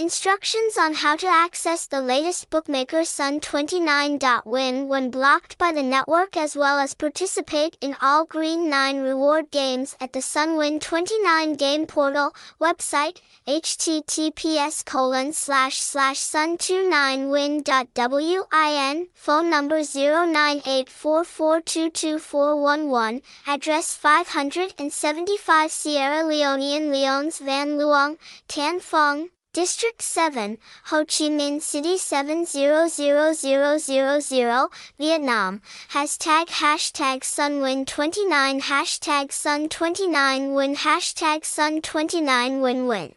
Instructions on how to access the latest bookmaker Sun29.win when blocked by the network as well as participate in all Green 9 reward games at the Sunwin 29 game portal website https colon slash slash sun29win.win phone number 0984422411 address 575 Sierra Leonean Leones Van Luong Tan Phong District 7, Ho Chi Minh City 700000, Vietnam. Hashtag hashtag Sunwin29 hashtag Sun29Win hashtag Sun29WinWin.